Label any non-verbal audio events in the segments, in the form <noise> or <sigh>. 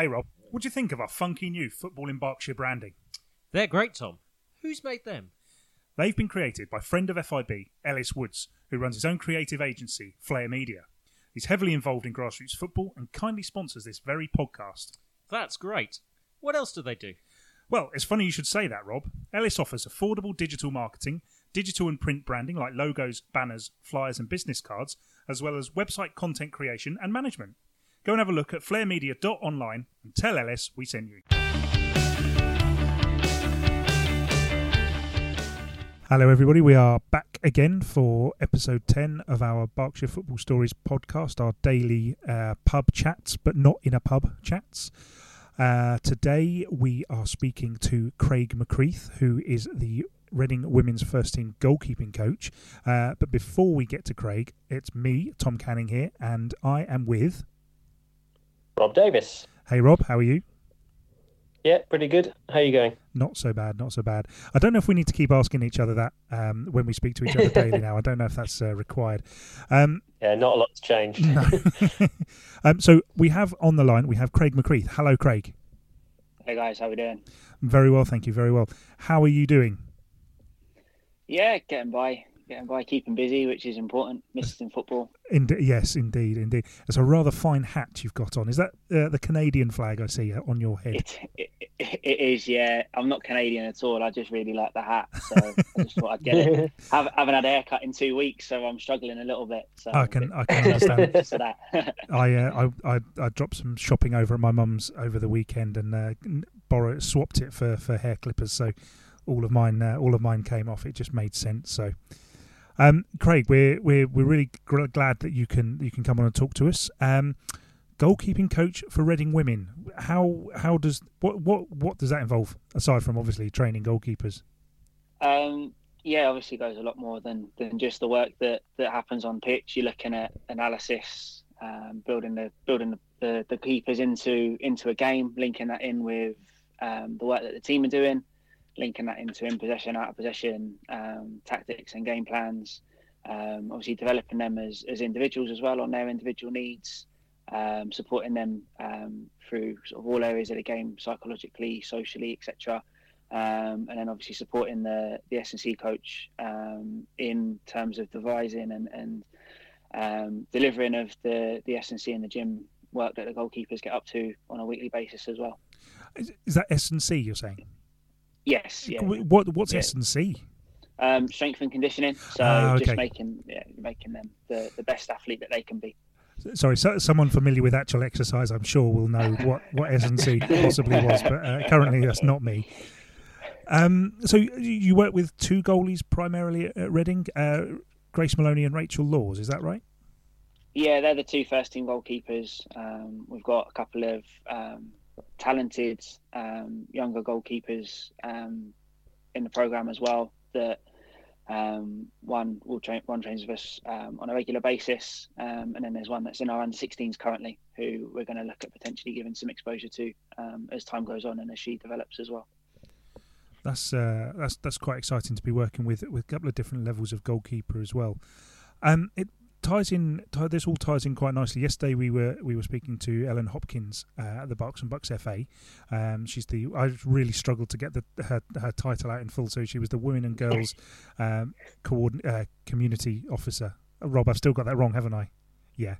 Hey Rob, what do you think of our funky new Football in Berkshire branding? They're great, Tom. Who's made them? They've been created by friend of FIB, Ellis Woods, who runs his own creative agency, Flair Media. He's heavily involved in grassroots football and kindly sponsors this very podcast. That's great. What else do they do? Well, it's funny you should say that, Rob. Ellis offers affordable digital marketing, digital and print branding like logos, banners, flyers, and business cards, as well as website content creation and management. Go and have a look at flairmedia.online and tell Ellis we sent you. Hello, everybody. We are back again for episode 10 of our Berkshire Football Stories podcast, our daily uh, pub chats, but not in a pub chats. Uh, today we are speaking to Craig McCreath, who is the Reading women's first team goalkeeping coach. Uh, but before we get to Craig, it's me, Tom Canning here, and I am with Rob Davis. Hey, Rob, how are you? Yeah, pretty good. How are you going? Not so bad, not so bad. I don't know if we need to keep asking each other that um, when we speak to each other daily <laughs> now. I don't know if that's uh, required. Um, yeah, not a lot's changed. No. <laughs> um, so we have on the line, we have Craig McCreath. Hello, Craig. Hey guys, how we doing? Very well, thank you. Very well. How are you doing? Yeah, getting by getting by, keeping busy, which is important. Missing football. Indeed, yes, indeed, indeed. It's a rather fine hat you've got on. Is that uh, the Canadian flag I see uh, on your head? It, it, it is, yeah. I'm not Canadian at all. I just really like the hat, so I just thought I'd get it. <laughs> Have, haven't had a haircut in two weeks, so I'm struggling a little bit. So I can, I can understand. <laughs> <laughs> I, uh, I, I, I dropped some shopping over at my mum's over the weekend and uh, borrowed, swapped it for for hair clippers. So all of mine, uh, all of mine came off. It just made sense. So. Um, Craig, we're we're we're really glad that you can you can come on and talk to us. Um, goalkeeping coach for Reading Women. How how does what what what does that involve aside from obviously training goalkeepers? Um, yeah, obviously goes a lot more than than just the work that that happens on pitch. You're looking at analysis, um, building the building the, the, the, keepers into into a game, linking that in with um, the work that the team are doing linking that into in possession, out of possession um, tactics and game plans. Um, obviously, developing them as, as individuals as well on their individual needs, um, supporting them um, through sort of all areas of the game, psychologically, socially, etc. Um, and then obviously supporting the the S and C coach um, in terms of devising and and delivering of the the S and and the gym work that the goalkeepers get up to on a weekly basis as well. Is, is that S and C you're saying? Yes. Yeah. What What's S and C? Um, strength and conditioning. So ah, okay. just making yeah, making them the, the best athlete that they can be. Sorry, so, someone familiar with actual exercise, I'm sure, will know <laughs> what what S and C possibly was, but uh, currently that's not me. Um, so you work with two goalies primarily at Reading, uh, Grace Moloney and Rachel Laws, is that right? Yeah, they're the two first team goalkeepers. Um, we've got a couple of um, talented um, younger goalkeepers um, in the program as well. That um, one will train, one trains with us um, on a regular basis, um, and then there's one that's in our under 16s currently, who we're going to look at potentially giving some exposure to um, as time goes on and as she develops as well. That's uh, that's that's quite exciting to be working with with a couple of different levels of goalkeeper as well. Um, it ties in. Tie, this all ties in quite nicely. Yesterday we were we were speaking to Ellen Hopkins uh, at the Berks and Bucks FA. Um, she's the. I really struggled to get the her, her title out in full. So she was the Women and Girls um, coordin- uh, Community Officer. Uh, Rob, I've still got that wrong, haven't I? Yeah,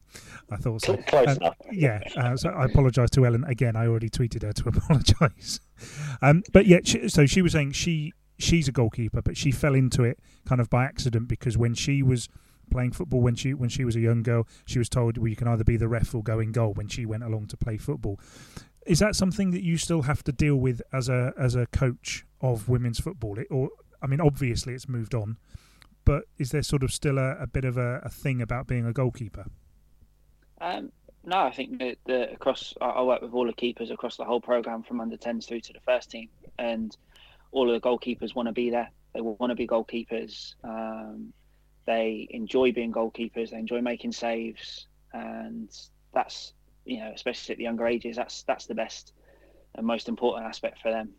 I thought so. Close um. Yeah, uh, so I apologise to Ellen again. I already tweeted her to <laughs> apologise. Um, but yeah, she, so she was saying she she's a goalkeeper, but she fell into it kind of by accident because when she was playing football when she when she was a young girl. She was told, "Well, you can either be the ref or go in goal." When she went along to play football, is that something that you still have to deal with as a as a coach of women's football? It, or I mean, obviously it's moved on, but is there sort of still a, a bit of a, a, thing about being a goalkeeper? Um, no, I think that, that across I work with all the keepers across the whole program from under 10s through to the first team, and all of the goalkeepers want to be there. They want to be goalkeepers. Um, they enjoy being goalkeepers. They enjoy making saves, and that's you know, especially at the younger ages, that's that's the best and most important aspect for them.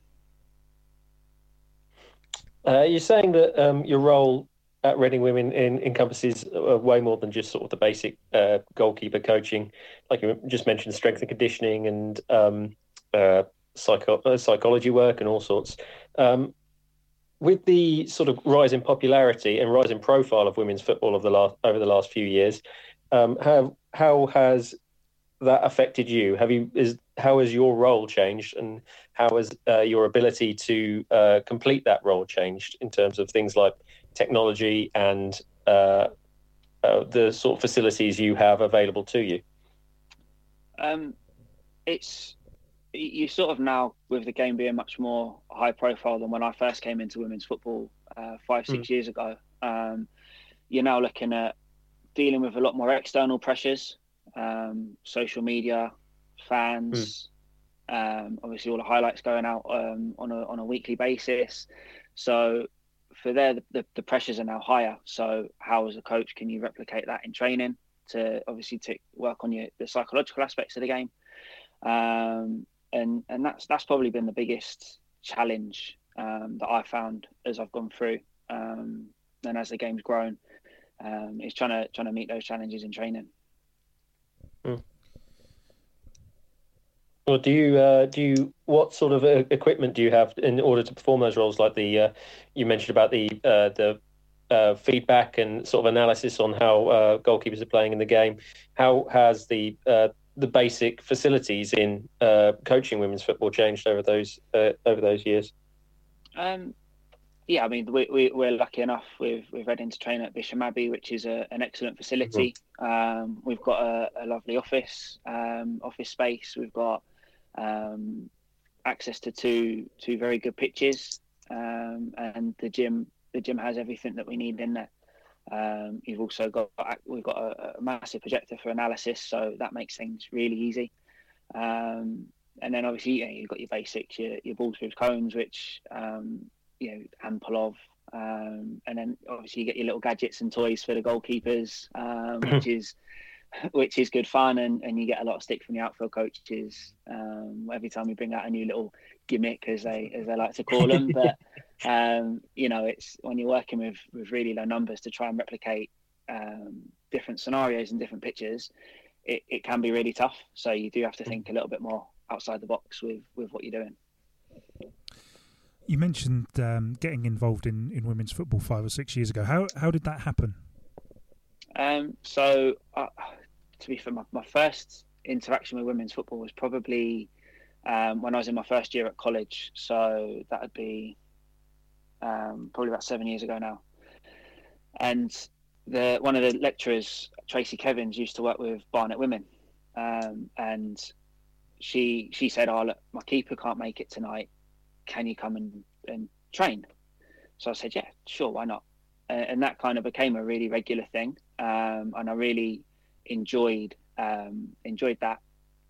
Uh, you're saying that um, your role at Reading Women in, encompasses uh, way more than just sort of the basic uh, goalkeeper coaching, like you just mentioned, strength and conditioning and um, uh, psycho- uh, psychology work and all sorts. Um, with the sort of rise in popularity and rise in profile of women's football of the last over the last few years, um, how how has that affected you? Have you is how has your role changed, and how has uh, your ability to uh, complete that role changed in terms of things like technology and uh, uh the sort of facilities you have available to you? Um, it's you sort of now with the game being much more high profile than when I first came into women's football uh, five six mm. years ago. Um, you're now looking at dealing with a lot more external pressures, um, social media, fans, mm. um, obviously all the highlights going out um, on a on a weekly basis. So for there, the, the, the, pressures are now higher. So how as a coach can you replicate that in training to obviously to work on your the psychological aspects of the game? Um, and and that's that's probably been the biggest challenge um, that I found as I've gone through um, and as the game's grown um, is trying to trying to meet those challenges in training. Mm. Well, do you uh, do you what sort of uh, equipment do you have in order to perform those roles? Like the uh, you mentioned about the uh, the uh, feedback and sort of analysis on how uh, goalkeepers are playing in the game. How has the the basic facilities in coaching women's football changed over those over those years? Um, yeah, I mean, we, we, we're lucky enough with, with Reading to train at Bisham Abbey, which is a, an excellent facility. Mm-hmm. Um, we've got a, a lovely office, um, office space. We've got um, access to two two very good pitches, um, and the gym the gym has everything that we need in there. Um, you've also got we've got a, a, massive projector for analysis, so that makes things really easy. Um, and then obviously you know, you've got your basics, your, your balls with cones, which um, you know ample of. Um, and then obviously you get your little gadgets and toys for the goalkeepers, um, <laughs> which is which is good fun, and, and you get a lot of stick from the outfield coaches um, every time we bring out a new little gimmick, as they as they like to call them. <laughs> but um, you know, it's when you're working with with really low numbers to try and replicate um, different scenarios and different pitches, it, it can be really tough. So you do have to think a little bit more outside the box with with what you're doing. You mentioned um, getting involved in, in women's football five or six years ago. How how did that happen? Um, so, uh, to be fair, my, my, first interaction with women's football was probably um, when I was in my first year at college. So that would be um, probably about seven years ago now. And the one of the lecturers, Tracy Kevins, used to work with Barnet Women, um, and she she said, "Oh, look, my keeper can't make it tonight. Can you come and, and train?" So I said, "Yeah, sure, why not?" and that kind of became a really regular thing, um, and I really enjoyed um, enjoyed that.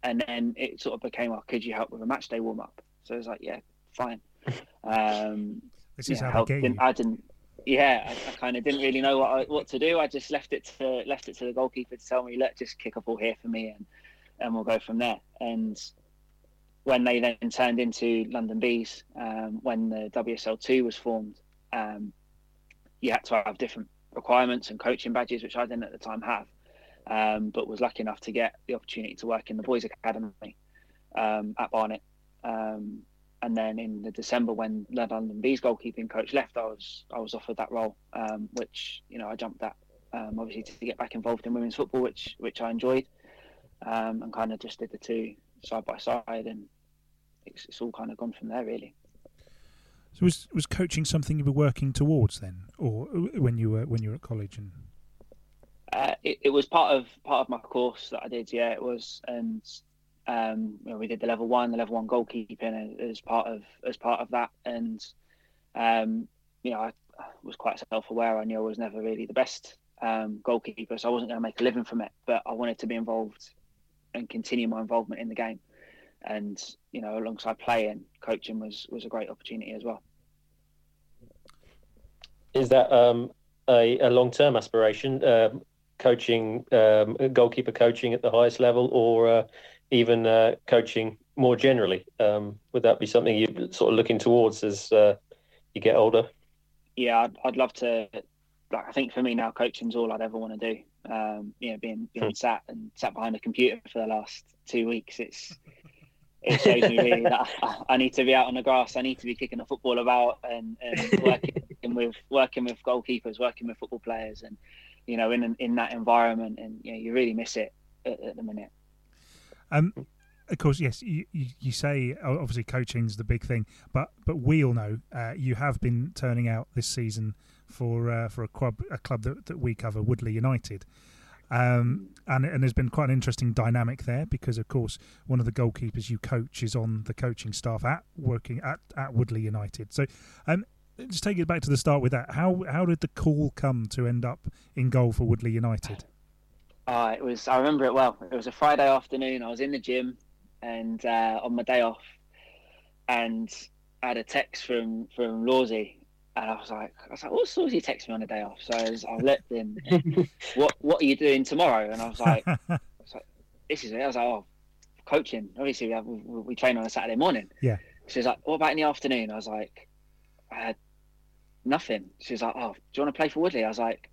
And then it sort of became, "Oh, could you help with a match day warm up?" So I was like, "Yeah, fine." <laughs> Um, this is how they didn't, I didn't. Yeah, I, I kind of didn't really know what I, what to do. I just left it to left it to the goalkeeper to tell me, "Let just kick a ball here for me, and and we'll go from there." And when they then turned into London Bees, um, when the WSL two was formed, um, you had to have different requirements and coaching badges, which I didn't at the time have, um, but was lucky enough to get the opportunity to work in the boys' academy um, at Barnet. Um, and then in the December, when London Bees goalkeeping coach left, I was I was offered that role, um, which you know I jumped at, um, obviously to, to, get back involved in women's football, which which I enjoyed, um, and kind of just did the two side by side, and it's, it's all kind of gone from there really. So was was coaching something you were working towards then, or when you were when you were at college? And uh, it, it was part of part of my course that I did. Yeah, it was, and um, we did the level one, the level one goalkeeping as part of as part of that, and um, you know, I was quite self-aware. I knew I was never really the best um, goalkeeper, so I wasn't going to make a living from it. But I wanted to be involved and continue my involvement in the game and you know, alongside playing, coaching was was a great opportunity as well. Is that um, a, a long term aspiration, um, coaching um, goalkeeper coaching at the highest level, or uh, even uh, coaching more generally? Um, would that be something you're sort of looking towards as uh, you get older? Yeah, I'd, I'd love to like I think for me now, coaching's all I'd ever want to do. Um, you know, being being Hmm. sat and sat behind a computer for the last two weeks, it's it shows me really that I, I need to be out on the grass. I need to be kicking a football about and, and working <laughs> with working with goalkeepers, working with football players, and you know, in in that environment. And you know, you really miss it at, at the minute. Um, of course, yes. You, you, you say obviously coaching's the big thing, but but we all know uh, you have been turning out this season for uh, for a club a club that, that we cover, Woodley United. Um, and and there's been quite an interesting dynamic there because, of course, one of the goalkeepers you coach is on the coaching staff at working at, at Woodley United. So, um, just take it back to the start with that. How how did the call come to end up in goal for Woodley United? Uh, it was. I remember it well. It was a Friday afternoon. I was in the gym, and uh, on my day off, and I had a text from from Lawsy, and I was like, I was like, what's Lawsy text me on a day off? So I, was, I looked in. <laughs> what What are you doing tomorrow? And I was like, <laughs> I was like, this is it. I was like, oh, coaching. Obviously, we have we, we train on a Saturday morning. Yeah. She was like, what about in the afternoon? I was like, I had nothing. She was like, oh, do you want to play for Woodley? I was like,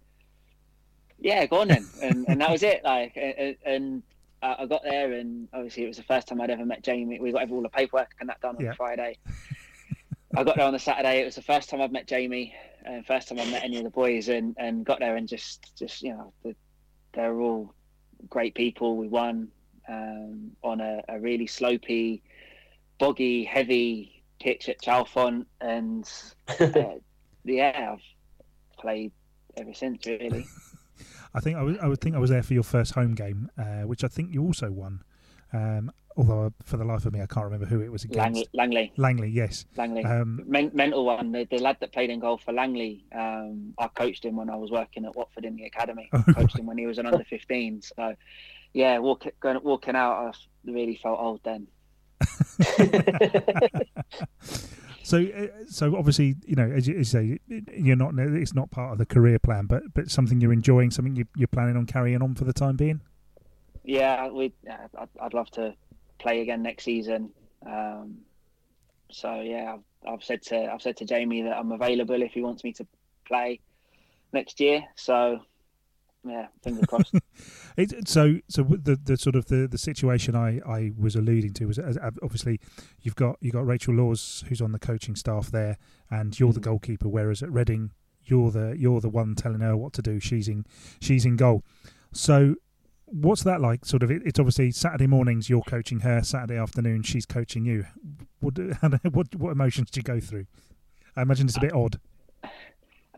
yeah, go on then. And and that was it. Like, and, and I got there, and obviously it was the first time I'd ever met Jamie. We got all the paperwork and that done on Yeah. Friday. I got there on the Saturday. It was the first time I've met Jamie, and first time I met any of the boys, and, and got there and just just you know the, they're all great people. We won um, on a, a really slopey, boggy, heavy pitch at Chalfont, and <laughs> uh, yeah, I've played ever since really. I think I, was, I would think I was there for your first home game, uh, which I think you also won. Um, although for the life of me, I can't remember who it was against. Langley, Langley, yes. Langley. Um, Men- mental one. The, the lad that played in goal for Langley, um, I coached him when I was working at Watford in the academy. <laughs> Oh, coached him when he was an under 15. So, yeah, walk, going, walking out, I really felt old then. <laughs> <laughs> so, uh, so obviously, you know, as you, as you say, you're not. It's not part of the career plan, but but something you're enjoying, something you, you're planning on carrying on for the time being. Yeah, we. I'd, I'd love to play again next season. Um, so yeah, I've, I've said to I've said to Jamie that I'm available if he wants me to play next year. So yeah, fingers crossed. <laughs> It, so, so the the sort of the, the situation I, I was alluding to was as, obviously you've got you got Rachel Laws who's on the coaching staff there, and you're the goalkeeper. Whereas at Reading, you're the you're the one telling her what to do. She's in she's in goal. So, what's that like? Sort of, it, it's obviously Saturday mornings you're coaching her, Saturday afternoon she's coaching you. What do- <laughs> what what emotions do you go through? I imagine it's a bit odd.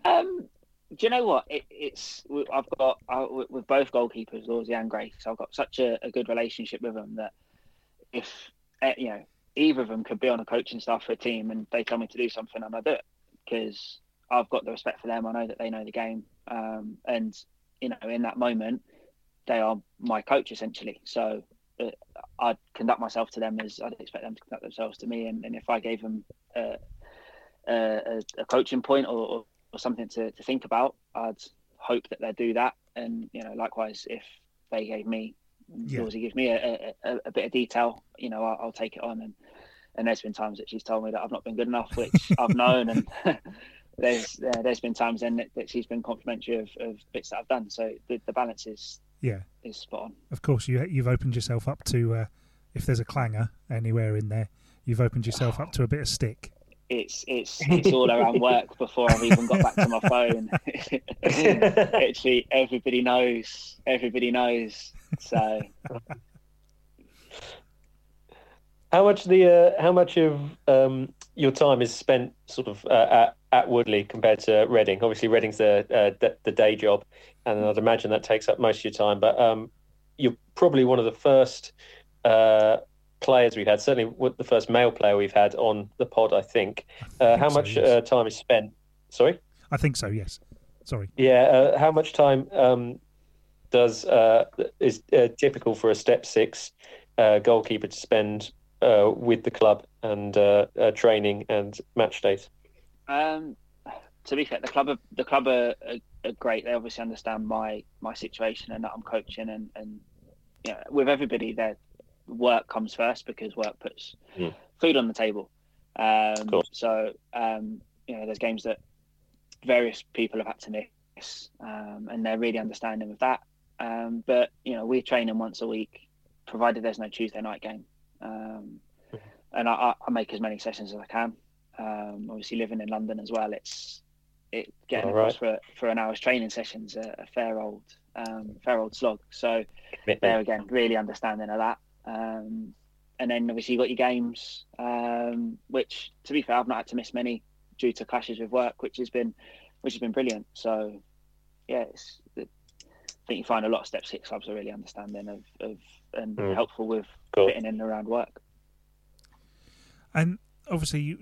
Um, do you know what? It, it's I've got I, with both goalkeepers, Lawsy and Grace. I've got such a, a good relationship with them that if eh, you know either of them could be on a coaching staff for a team and they tell me to do something and I do it because I've got the respect for them. I know that they know the game, um, and you know in that moment they are my coach essentially. So uh, I'd conduct myself to them as I'd expect them to conduct themselves to me. And, and if I gave them uh, a, a coaching point or, or, something to, to think about, I'd hope that they do that. And you know, likewise, if they gave me, Yeah. Lawsy gives me a, a, a bit of detail, you know, I'll, I'll take it on. And and there's been times that she's told me that I've not been good enough, which <laughs> I've known, and <laughs> there's uh, there's been times then that, that she's been complimentary of, of bits that I've done. So the, the balance is Yeah, is spot on. of course you you've opened yourself up to uh, if there's a clanger anywhere in there, you've opened yourself up to a bit of stick. It's it's it's all around <laughs> work before I've even got back to my phone. <laughs> <laughs> Actually, everybody knows. Everybody knows. So How much the uh, how much of um, your time is spent sort of uh, at, at Woodley compared to Reading? Obviously, Reading's the uh, the, the day job, and I'd imagine that takes up most of your time. But um, you're probably one of the first uh, players we've had. Certainly, the first male player we've had on the pod. I think. Uh, think how so, much yes. uh, time is spent? Sorry. I think so. Yes. Sorry. Yeah, uh, how much time um, does uh, is uh, typical for a step six uh, goalkeeper to spend uh, with the club and uh, uh, training and match days? Um, to be fair, the club are, the club are, are, are great. They obviously understand my my situation and that I'm coaching, and and you know, with everybody, their work comes first because work puts Mm. food on the table. Um, course. so um, you know, there's games that various people have had to miss, um, and they're really understanding of that. Um, but you know, we're training once a week, provided there's no Tuesday night game, um, and I, I, make as many sessions as I can. Um, obviously, living in London as well, it's it getting across for for an hour's training sessions a, a fair old um, fair old slog. So there again, really understanding of that. Um, and then obviously you got your games, um, which to be fair, I've not had to miss many due to clashes with work, which has been which has been brilliant. So yeah, I think you find a lot of step six clubs are really understanding of, of and mm. helpful with cool. fitting in around work. And obviously,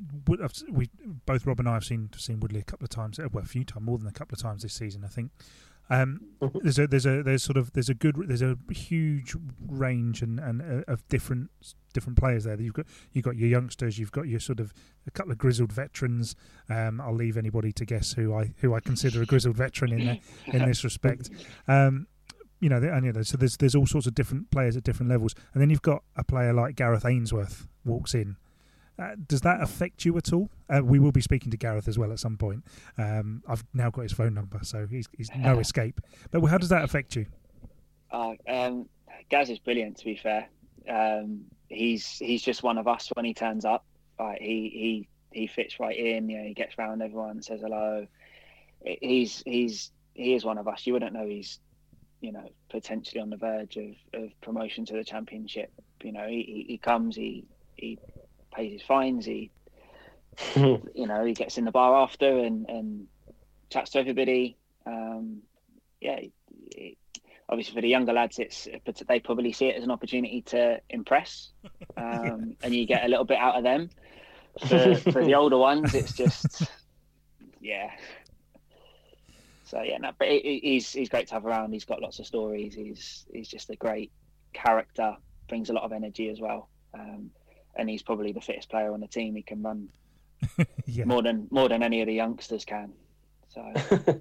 we both Rob and I have seen seen Woodley a couple of times, well, a few times, more than a couple of times this season, I think. Um, mm-hmm. there's a there's a there's sort of there's a good there's a huge range and, and uh, of different different players there. You've got you've got your youngsters, you've got your sort of a couple of grizzled veterans. Um, I'll leave anybody to guess who I who I consider a grizzled veteran in there, in this respect. Um, you know, and you know, so there's there's all sorts of different players at different levels, and then you've got a player like Gareth Ainsworth walks in uh, does that affect you at all? Uh, we will be speaking to Gareth as well at some point. Um, I've now got his phone number, so he's, he's no <laughs> escape. But how does that affect you? Uh, um, Gaz is brilliant. To be fair, um, he's he's just one of us when he turns up. Like he he he fits right in. You know, he gets round everyone, says hello. He's he's he is one of us. You wouldn't know he's you know potentially on the verge of, of promotion to the championship. You know, he, he comes, he he pays his fines. He, you know, he gets in the bar after and, and chats to everybody. Um, yeah, it, obviously for the younger lads, it's but they probably see it as an opportunity to impress, <laughs> um, and you get a little bit out of them. For, <laughs> for the older ones, it's just yeah. So yeah, no, but he's he's great to have around. He's got lots of stories. He's he's just a great character. Brings a lot of energy as well. Um, and he's probably the fittest player on the team. He can run <laughs> yeah. more than more than any of the youngsters can. So, <laughs>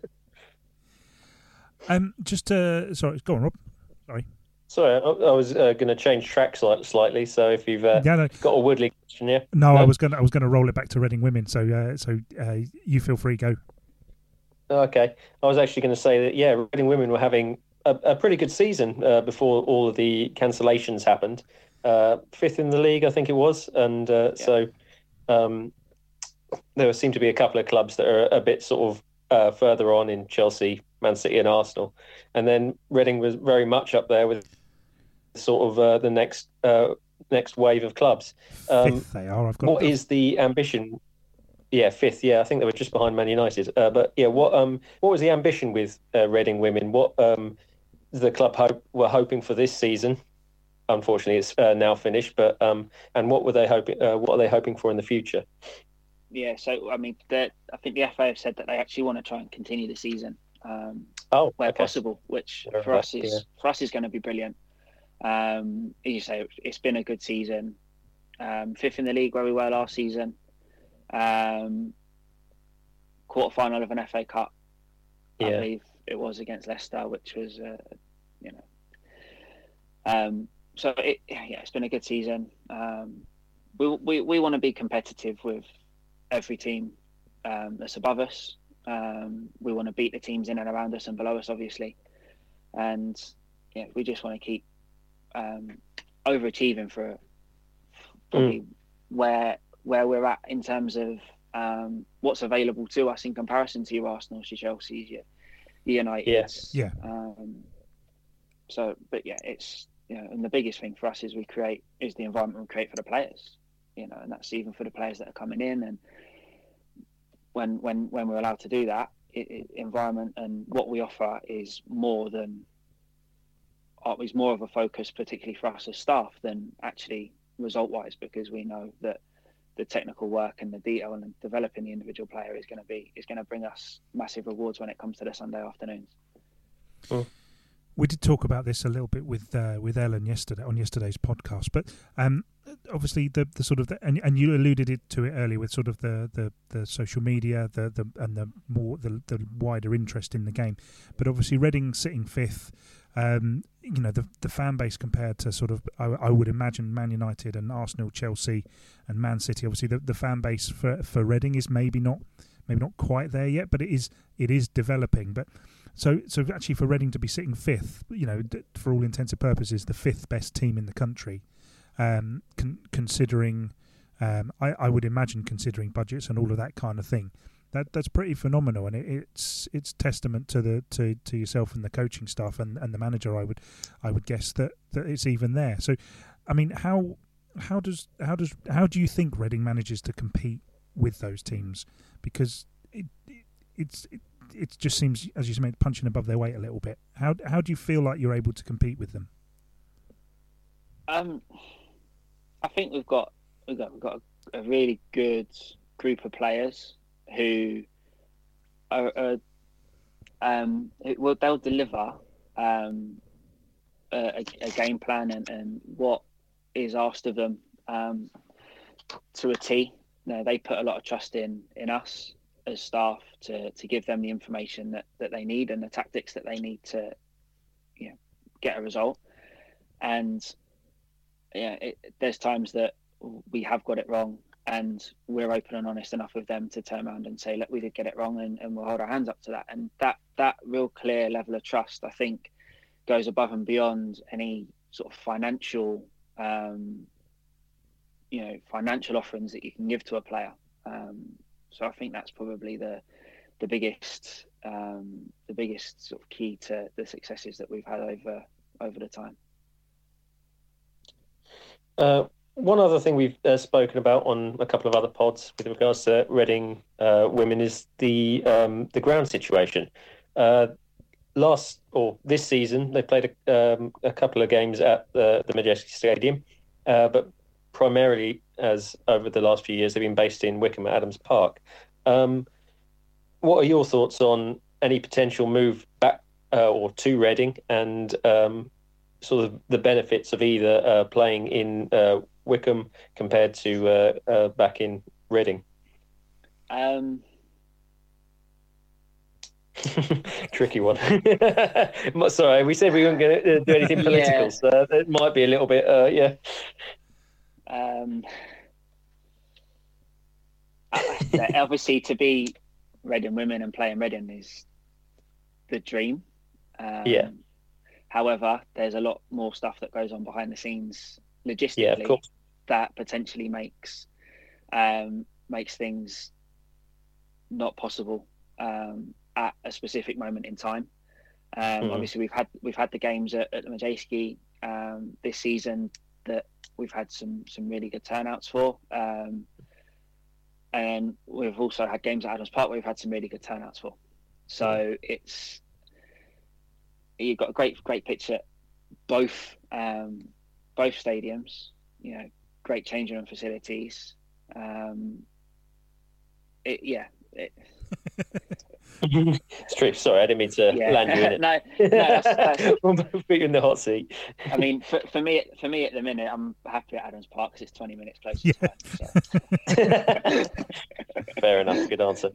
um, just uh, sorry, go on, Rob. Sorry. Sorry, I, I was uh, going to change track slightly. So if you've uh, yeah, no. got a Woodley question, yeah. No, no, I was going I was going to roll it back to Reading Women. So uh, so uh, you feel free, go. Okay, I was actually going to say that yeah, Reading Women were having a, a pretty good season uh, before all of the cancellations happened uh, fifth in the league, I think it was, and uh, yeah. so um, there seem to be a couple of clubs that are a bit sort of uh, further on in Chelsea, Man City, and Arsenal, and then Reading was very much up there with sort of uh, the next uh, next wave of clubs. Um, fifth they are. I've got. What is the ambition? Yeah, fifth. Yeah, I think they were just behind Man United. Uh, but yeah, what um what was the ambition with Reading Women? What um the club hope were hoping for this season? Unfortunately, it's uh, now finished. But um, and what were they hoping? Uh, what are they hoping for in the future? Yeah, so I mean, I think the FA have said that they actually want to try and continue the season. Um, oh, where okay. possible, which for us is yeah. for us is going to be brilliant. Um, as you say, it's been a good season. Um, fifth in the league where we were last season. Um, quarter final of an FA Cup. Yeah. I believe it was against Leicester, which was, uh, you know, um, so it, yeah, it's been a good season. Um, we we we want to be competitive with every team um, that's above us. Um, we want to beat the teams in and around us and below us, obviously, and yeah, we just want to keep um, overachieving for probably mm. where where we're at in terms of um, what's available to us in comparison to your Arsenal, your Chelsea, your, your United. Yes. Yeah. Um, so, but yeah, it's you know, and the biggest thing for us is we create is the environment we create for the players, you know, and that's even for the players that are coming in. And when when when we're allowed to do that, it, it, environment and what we offer is more than uh, is more of a focus, particularly for us as staff, than actually result wise, because we know that the technical work and the detail and developing the individual player is going to be is going to bring us massive rewards when it comes to the Sunday afternoons. Cool we did talk about this a little bit with uh, with Ellen yesterday on yesterday's podcast, but um, obviously the, the sort of the, and, and you alluded it to it earlier with sort of the, the, the social media, the, the and the more the, the wider interest in the game, but obviously Reading sitting fifth. Um, you know the the fan base compared to sort of I, I, would imagine Man United and Arsenal, Chelsea, and Man City. Obviously, the, the fan base for for Reading is maybe not maybe not quite there yet, but it is it is developing. But so so actually for Reading to be sitting fifth, you know, for all intents and purposes, the fifth best team in the country, um, con- considering. Um, I, I would imagine considering budgets and all of that kind of thing that that's pretty phenomenal, and it, it's it's testament to the to, to yourself and the coaching staff and, and the manager. I would I would guess that, that it's even there. So, I mean, how how does how does how do you think Reading manages to compete with those teams? Because it, it it's it, it just seems, as you said, punching above their weight a little bit. How how do you feel like you're able to compete with them? Um, I think we've got we've got we've got a, really good group of players who are, are um, well, they'll deliver um, a, a, game plan and, and, what is asked of them um, to a T. You know, they put a lot of trust in in us as staff to to give them the information that, that they need and the tactics that they need to, you know, get a result. And yeah, it, there's times that we have got it wrong and we're open and honest enough with them to turn around and say, look, we did get it wrong, and, and we'll hold our hands up to that. And that that real clear level of trust, I think, goes above and beyond any sort of financial, um, you know, financial offerings that you can give to a player. Um, so I think that's probably the the biggest um, the biggest sort of key to the successes that we've had over over the time. Uh, one other thing we've uh, spoken about on a couple of other pods with regards to Reading uh, women is the um, the ground situation. Uh, last or this season, they played a, um, a couple of games at the, the Madejski Stadium, uh, but primarily, as over the last few years, they've been based in Wycombe at Adams Park. Um, what are your thoughts on any potential move back uh, or to Reading and um, sort of the benefits of either uh, playing in Wycombe compared to uh, uh, back in Reading? Um... <laughs> Tricky one. <laughs> Sorry, we said we weren't going to uh, do anything <laughs> political, yeah. so it might be a little bit, uh, yeah. Um, obviously, to be Reading women and playing Reading is the dream. Um, yeah. However, there's a lot more stuff that goes on behind the scenes logistically. Yeah, that potentially makes um, makes things not possible um, at a specific moment in time. Um, mm-hmm. Obviously, we've had we've had the games at, at the Madejski um, this season that we've had some some really good turnouts for, um, and we've also had games at Adams Park where we've had some really good turnouts for. So it's you've got a great great pitch at both um, both stadiums. You know, great changing room facilities. Um, it, yeah. It... <laughs> <laughs> it's true. Sorry, I didn't mean to yeah. land you in <laughs> it. no, no, that's, that's... <laughs> we'll put you in the hot seat. I mean, for, for me, for me at the minute, I'm happy at Adams Park because it's 20 minutes closer. Yeah. so. Fair enough. Good answer.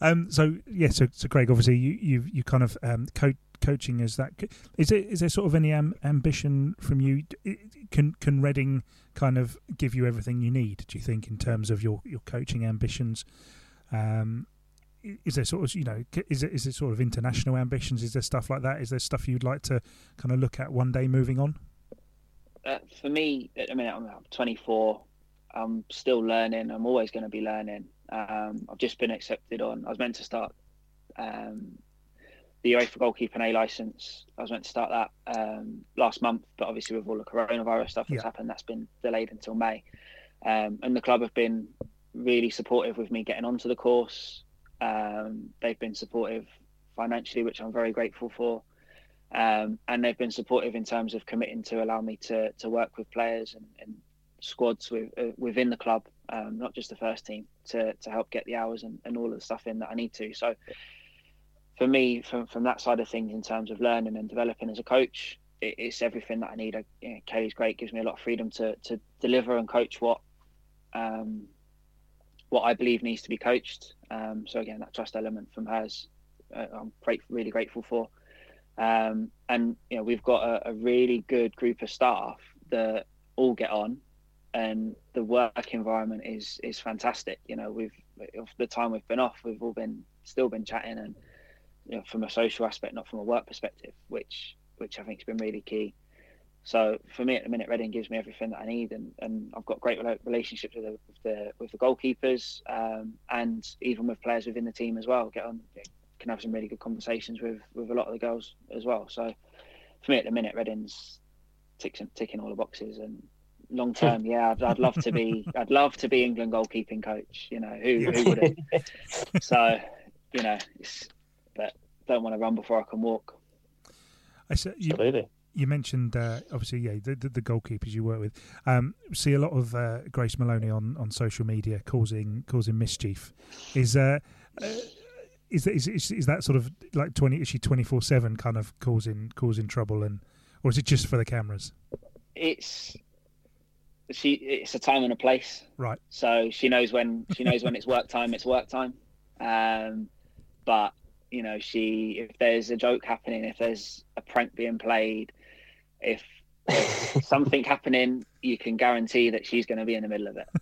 Um, so yeah, so, so Craig, obviously you you you kind of um, co- coaching as that. Is it is there sort of any am- ambition from you? Can can Reading kind of give you everything you need? Do you think in terms of your your coaching ambitions? Um, is there sort of you know is it is it sort of international ambitions? Is there stuff like that? Is there stuff you'd like to kind of look at one day moving on? Uh, for me, I mean, I'm 24. I'm still learning. I'm always going to be learning. Um, I've just been accepted on. I was meant to start um, the UEFA goalkeeping A license. I was meant to start that um, last month, but obviously with all the coronavirus stuff that's yeah. happened, that's been delayed until May. Um, and the club have been really supportive with me getting onto the course. Um, they've been supportive financially, which I'm very grateful for. Um, and they've been supportive in terms of committing to allow me to to work with players and, and squads with, uh, within the club, um, not just the first team, to, to help get the hours and, and all of the stuff in that I need to. So for me, from from that side of things, in terms of learning and developing as a coach, it, it's everything that I need. I, you know, Kelly's great, gives me a lot of freedom to to deliver and coach what um, what I believe needs to be coached. Um, so again, that trust element from hers, uh, I'm great, really grateful for. Um, and you know, we've got a, a, really good group of staff that all get on, and the work environment is is fantastic. You know, we've of the time we've been off, we've all been still been chatting, and you know, from a social aspect, not from a work perspective, which which I think has been really key. So for me at the minute, Reading gives me everything that I need, and, and I've got great relationships with the with the, with the goalkeepers, um, and even with players within the team as well. Get on, can have some really good conversations with with a lot of the girls as well. So for me at the minute, Reading's ticking ticking all the boxes, and long term, yeah, I'd, I'd, love to be <laughs> I'd love to be England goalkeeping coach. You know, who who wouldn't? <laughs> so you know, but don't want to run before I can walk. I said, you, Absolutely you mentioned uh, obviously yeah the, the, the, goalkeepers you work with. Um, see a lot of uh, Grace Moloney on, on social media causing causing mischief. Is uh, uh is, that, is, is, is that sort of like 20 is she 24 7 kind of causing causing trouble and or is it just for the cameras? It's she it's a time and a place. Right. So she knows when she knows when it's work time it's work time. Um, but you know she if there's a joke happening if there's a prank being played if, if <laughs> something happening, you can guarantee that she's going to be in the middle of it. <laughs>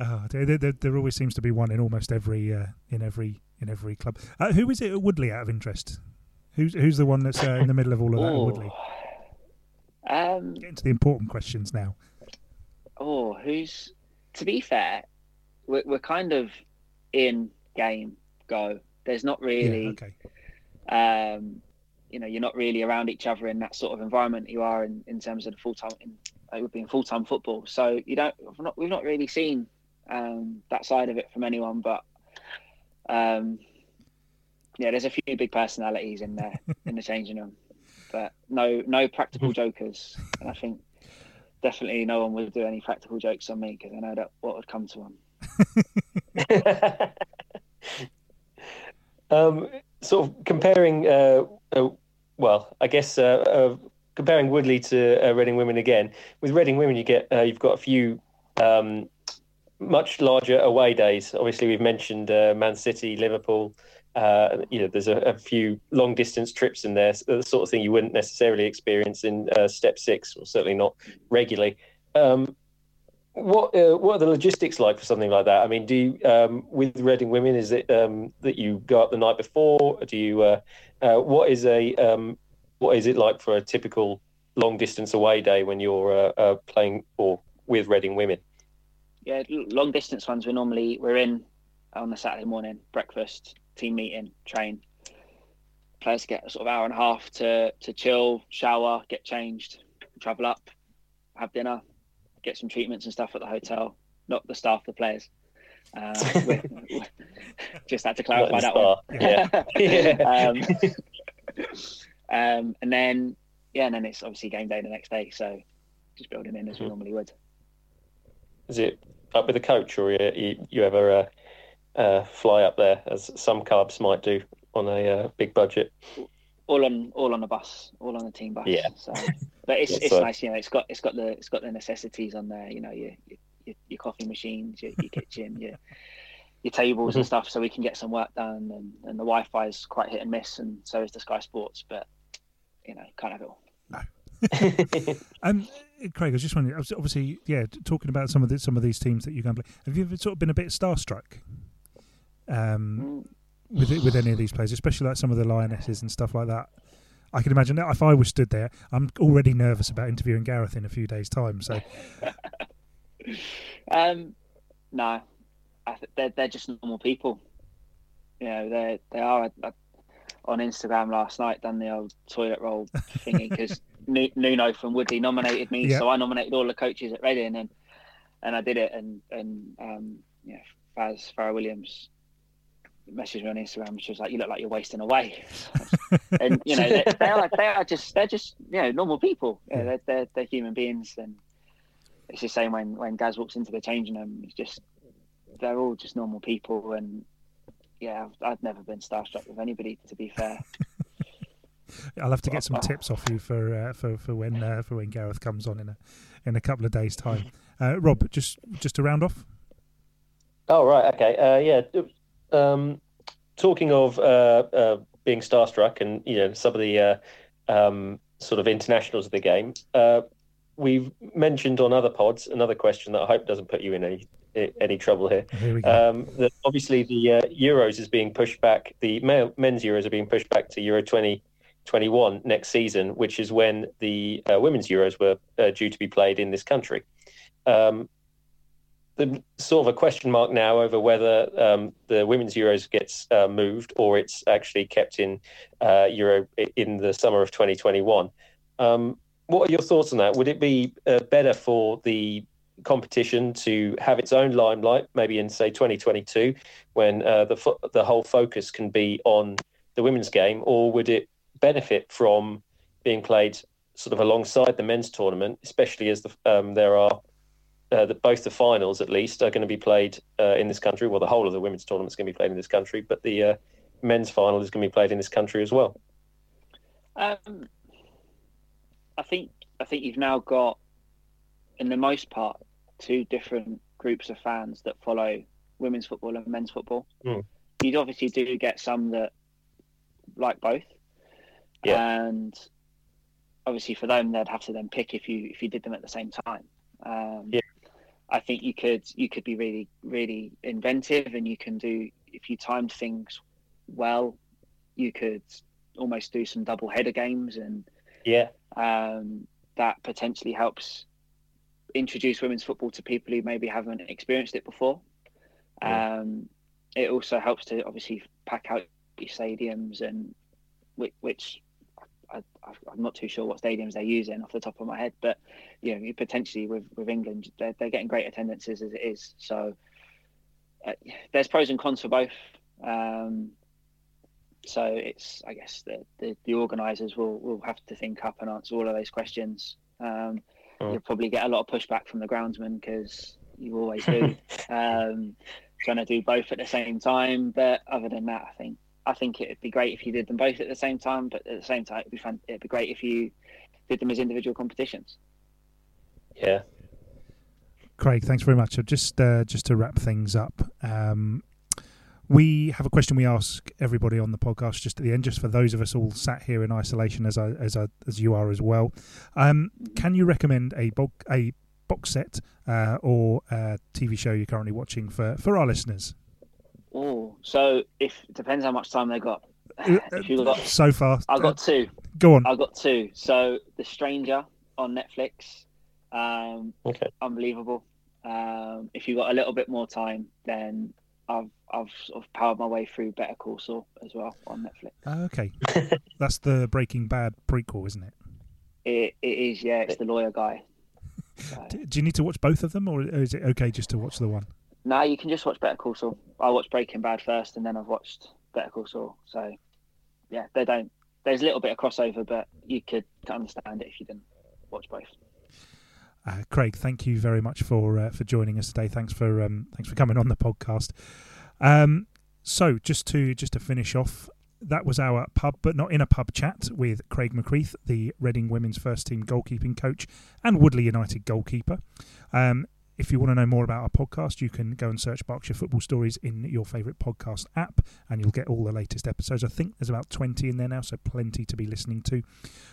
Oh, there, there, there, always seems to be one in almost every uh, in every in every club. Uh, who is it at Woodley out of interest? Who's who's the one that's uh, in the middle of all of that Ooh. at Woodley? Um, Getting to the important questions now. Oh, who's? To be fair, we're, we're kind of in game go. There's not really. Yeah, okay. Um, you know you're not really around each other in that sort of environment you are in, in terms of the full time it would be in full time football. So you don't we've not we've not really seen um, that side of it from anyone, but um, yeah, there's a few big personalities in there <laughs> in the changing room, but no no practical jokers, and I think definitely no one would do any practical jokes on me because I know that what would come to them. <laughs> um, sort of comparing uh, uh, well, I guess uh, uh, comparing Woodley to uh, Reading Women again, with Reading Women, you get uh, you've got a few um, much larger away days. Obviously, we've mentioned uh, Man City, Liverpool. Uh, you know, there's a, a, few long distance trips in there, the sort of thing you wouldn't necessarily experience in Step Six, or certainly not regularly. Um, what uh, what are the logistics like for something like that? I mean, do you, um, with Reading Women, is it um, that you go up the night before? Do you uh, uh, what is a um, what is it like for a typical long distance away day when you're uh, uh, playing or with Reading Women? Yeah, long distance ones. We normally we're in on the Saturday morning, breakfast, team meeting, train. Players get a sort of hour and a half to to chill, shower, get changed, travel up, have dinner, get some treatments and stuff at the hotel, not the staff, the players. Uh, <laughs> <laughs> just had to clarify that one. <laughs> Yeah. yeah. um, um, and then, yeah, and then it's obviously game day the next day. So just building in as we mm-hmm. normally would. Is it up with the coach, or you, you ever uh, uh, fly up there as some clubs might do on a uh, big budget? all on all on the bus, all on the team bus. Yeah. So, but it's it's so. nice, you know. It's got it's got the it's got the necessities on there. You know, your your, your coffee machines, your, your kitchen, your your tables mm-hmm. and stuff, so we can get some work done. And, and the Wi-Fi is quite hit and miss, and so is the Sky Sports. But you know, can't have it all. No. <laughs> <laughs> um, Craig, I was just wondering. Obviously, yeah, talking about some of the, some of these teams that you can play. Have you ever sort of been a bit starstruck? Um, mm with with any of these players, especially like some of the lionesses and stuff like that. I can imagine that if I was stood there, I'm already nervous about interviewing Gareth in a few days' time. So, <laughs> um, no, I th- they're they're just normal people. You know, they they are. I, I, on Instagram last night, done the old toilet roll thingy because <laughs> Nuno from Woodley nominated me, so I nominated all the coaches at Reading, and and I did it, and and um, yeah, Faz Fara Williams messaged me on Instagram. She was like, "You look like you're wasting away," <laughs> and you know they, they, are they are just they're just you know normal people. Yeah, they're, they're, they're human beings, and it's the same when when Gaz walks into the changing room. It's just they're all just normal people, and yeah, I've, I've never been starstruck with anybody. To be fair. <laughs> I'll have to get some tips off you for uh, for for when uh, for when Gareth comes on in a in a couple of days' time. Uh, Rob, just just to round off. Oh right, okay, uh, yeah um, talking of uh, uh, being starstruck and you know some of the uh, um, sort of internationals of the game, uh, we've mentioned on other pods another question that I hope doesn't put you in any any trouble here. Here. Um, that obviously the uh, Euros is being pushed back. The male, men's Euros are being pushed back to Euro 2021 next season, which is when the uh, women's Euros were uh, due to be played in this country. Um, the sort of a question mark now over whether um, the women's Euros gets uh, moved or it's actually kept in uh, Euro in the summer of 2021. Um, what are your thoughts on that? Would it be uh, better for the competition to have its own limelight, maybe in say 2022, when uh, the fo- the whole focus can be on the women's game, or would it benefit from being played sort of alongside the men's tournament, especially as the, um, there are uh, the, both the finals at least are going to be played uh, in this country. Well, the whole of the women's tournament is going to be played in this country, but the uh, men's final is going to be played in this country as well. Um, I think I think you've now got, in the most part, two different groups of fans that follow women's football and men's football. Mm. You obviously do get some that like both, Yeah. and obviously for them they'd have to then pick if you if you did them at the same time. Um, Yeah. I think you could you could be really really inventive, and you can do if you timed things well, you could almost do some double header games and Yeah, um, that potentially helps introduce women's football to people who maybe haven't experienced it before. Yeah. Um, it also helps to obviously pack out your stadiums and which, which I, I'm not too sure what stadiums they're using off the top of my head, but you know, potentially with, with England, they're, they're getting great attendances as it is. So uh, there's pros and cons for both. Um, so it's, I guess, the, the, the organisers will, will have to think up and answer all of those questions. Um, Mm. You'll probably get a lot of pushback from the groundsman because you always do. <laughs> um, trying to do both at the same time, but other than that, I think I think it'd be great if you did them both at the same time. But at the same time, it'd be fun. It'd be great if you did them as individual competitions. yeah. Craig, thanks very much. So just uh, just to wrap things up, um, we have a question we ask everybody on the podcast just at the end, just for those of us all sat here in isolation as I, as I, as you are as well. Um, can you recommend a bo- a box set uh, or a TV show you're currently watching for for our listeners? Oh, so if it depends how much time they got. <laughs> if you got, so far, I got two. go on. I got two. So The Stranger on Netflix, um, Okay. unbelievable. Um, if you got a little bit more time, then I've I've sort of powered my way through Better Call Saul as well on Netflix. Ah, okay, <laughs> that's the Breaking Bad prequel, isn't it? It, it is, yeah. It's the lawyer guy. <laughs> So, D- Do you need to watch both of them, or is it okay just to watch the one? No, you can just watch Better Call Saul. I watched Breaking Bad first, and then I've watched Better Call Saul. So, yeah, they don't. There's a little bit of crossover, but you could understand it if you didn't watch both. Uh, Craig, thank you very much for uh, for joining us today. Thanks for um, thanks for coming on the podcast. Um, so just to just to finish off, that was our pub, but not in a pub chat with Craig McCreath, the Reading women's first team goalkeeping coach and Woodley United goalkeeper. Um, if you want to know more about our podcast, you can go and search Berkshire Football Stories in your favourite podcast app, and you'll get all the latest episodes. I think there's about 20 in there now, so plenty to be listening to.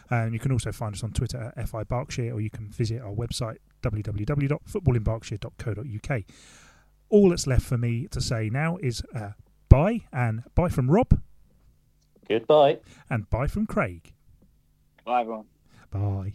And you can also find us on Twitter at FI Berkshire, or you can visit our website www.footballinberkshire.co.uk. All that's left for me to say now is uh, bye, and bye from Rob, Goodbye. and bye from Craig. Bye, everyone. Bye.